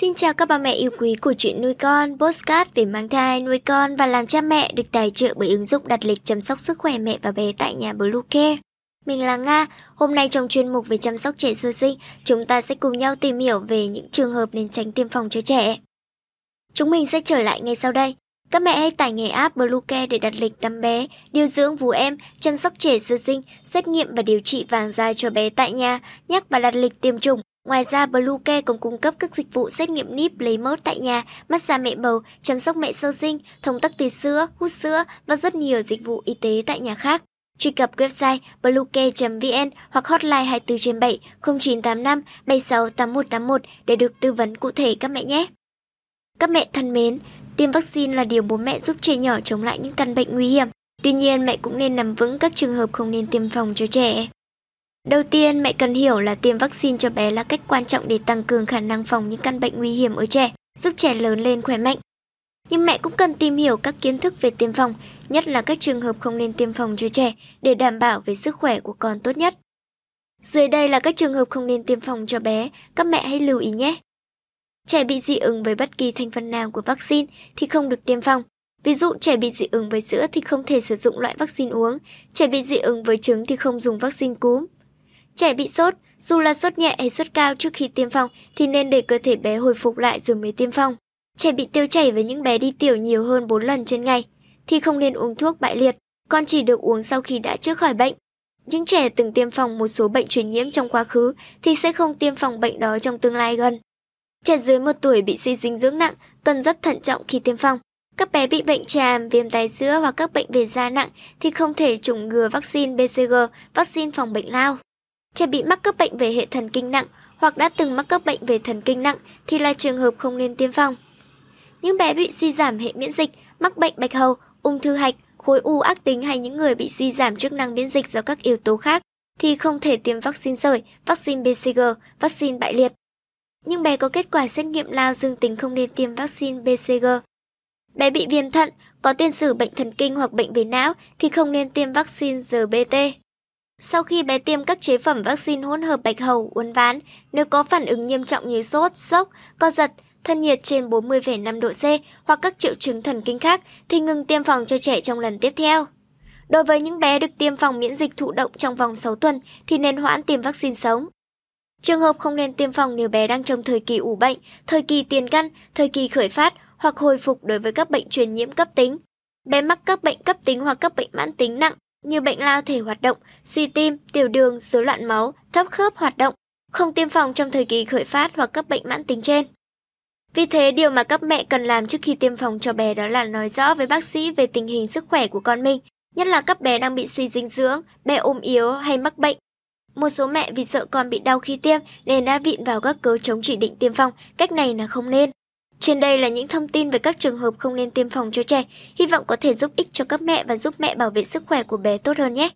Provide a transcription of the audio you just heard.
Xin chào các bà mẹ yêu quý của chuyện nuôi con, postcard về mang thai, nuôi con và làm cha mẹ được tài trợ bởi ứng dụng đặt lịch chăm sóc sức khỏe mẹ và bé tại nhà Bluecare. Mình là Nga, hôm nay trong chuyên mục về chăm sóc trẻ sơ sinh, chúng ta sẽ cùng nhau tìm hiểu về những trường hợp nên tránh tiêm phòng cho trẻ. Chúng mình sẽ trở lại ngay sau đây. Các mẹ hãy tải ngay app Bluecare để đặt lịch tắm bé, điều dưỡng vú em, chăm sóc trẻ sơ sinh, xét nghiệm và điều trị vàng da cho bé tại nhà, nhắc và đặt lịch tiêm chủng. Ngoài ra, Bluecare còn cung cấp các dịch vụ xét nghiệm níp lấy mẫu tại nhà, massage mẹ bầu, chăm sóc mẹ sơ sinh, thông tắc tì sữa, hút sữa và rất nhiều dịch vụ y tế tại nhà khác. Truy cập website bluecare.vn hoặc hotline 24 trên 7 0985 76 8181 để được tư vấn cụ thể các mẹ nhé. Các mẹ thân mến, tiêm vaccine là điều bố mẹ giúp trẻ nhỏ chống lại những căn bệnh nguy hiểm. Tuy nhiên, mẹ cũng nên nắm vững các trường hợp không nên tiêm phòng cho trẻ. Đầu tiên, mẹ cần hiểu là tiêm vaccine cho bé là cách quan trọng để tăng cường khả năng phòng những căn bệnh nguy hiểm ở trẻ, giúp trẻ lớn lên khỏe mạnh. Nhưng mẹ cũng cần tìm hiểu các kiến thức về tiêm phòng, nhất là các trường hợp không nên tiêm phòng cho trẻ để đảm bảo về sức khỏe của con tốt nhất. Dưới đây là các trường hợp không nên tiêm phòng cho bé, các mẹ hãy lưu ý nhé. Trẻ bị dị ứng với bất kỳ thành phần nào của vaccine thì không được tiêm phòng. Ví dụ trẻ bị dị ứng với sữa thì không thể sử dụng loại vaccine uống, trẻ bị dị ứng với trứng thì không dùng vaccine cúm. Trẻ bị sốt, dù là sốt nhẹ hay sốt cao trước khi tiêm phòng thì nên để cơ thể bé hồi phục lại rồi mới tiêm phòng. Trẻ bị tiêu chảy với những bé đi tiểu nhiều hơn 4 lần trên ngày thì không nên uống thuốc bại liệt, con chỉ được uống sau khi đã chữa khỏi bệnh. Những trẻ từng tiêm phòng một số bệnh truyền nhiễm trong quá khứ thì sẽ không tiêm phòng bệnh đó trong tương lai gần. Trẻ dưới một tuổi bị suy dinh dưỡng nặng cần rất thận trọng khi tiêm phòng. Các bé bị bệnh tràm, viêm tai giữa hoặc các bệnh về da nặng thì không thể chủng ngừa vaccine BCG, vaccine phòng bệnh lao. Trẻ bị mắc các bệnh về hệ thần kinh nặng hoặc đã từng mắc các bệnh về thần kinh nặng thì là trường hợp không nên tiêm phòng. Những bé bị suy giảm hệ miễn dịch, mắc bệnh bạch hầu, ung thư hạch, khối u ác tính hay những người bị suy giảm chức năng miễn dịch do các yếu tố khác thì không thể tiêm vaccine sởi, vaccine BCG, vaccine bại liệt. Nhưng bé có kết quả xét nghiệm lao dương tính không nên tiêm vaccine BCG. Bé bị viêm thận, có tiền sử bệnh thần kinh hoặc bệnh về não thì không nên tiêm vaccine RBT. Sau khi bé tiêm các chế phẩm vaccine hỗn hợp bạch hầu, uốn ván, nếu có phản ứng nghiêm trọng như sốt, sốc, co giật, thân nhiệt trên 40,5 độ C hoặc các triệu chứng thần kinh khác thì ngừng tiêm phòng cho trẻ trong lần tiếp theo. Đối với những bé được tiêm phòng miễn dịch thụ động trong vòng 6 tuần thì nên hoãn tiêm vaccine sống. Trường hợp không nên tiêm phòng nếu bé đang trong thời kỳ ủ bệnh, thời kỳ tiền căn, thời kỳ khởi phát hoặc hồi phục đối với các bệnh truyền nhiễm cấp tính. Bé mắc các bệnh cấp tính hoặc các bệnh mãn tính nặng như bệnh lao thể hoạt động, suy tim, tiểu đường, rối loạn máu, thấp khớp hoạt động, không tiêm phòng trong thời kỳ khởi phát hoặc các bệnh mãn tính trên. Vì thế, điều mà các mẹ cần làm trước khi tiêm phòng cho bé đó là nói rõ với bác sĩ về tình hình sức khỏe của con mình, nhất là các bé đang bị suy dinh dưỡng, bé ốm yếu hay mắc bệnh. Một số mẹ vì sợ con bị đau khi tiêm nên đã vịn vào các cớ chống chỉ định tiêm phòng, cách này là không nên. Trên đây là những thông tin về các trường hợp không nên tiêm phòng cho trẻ, hy vọng có thể giúp ích cho các mẹ và giúp mẹ bảo vệ sức khỏe của bé tốt hơn nhé.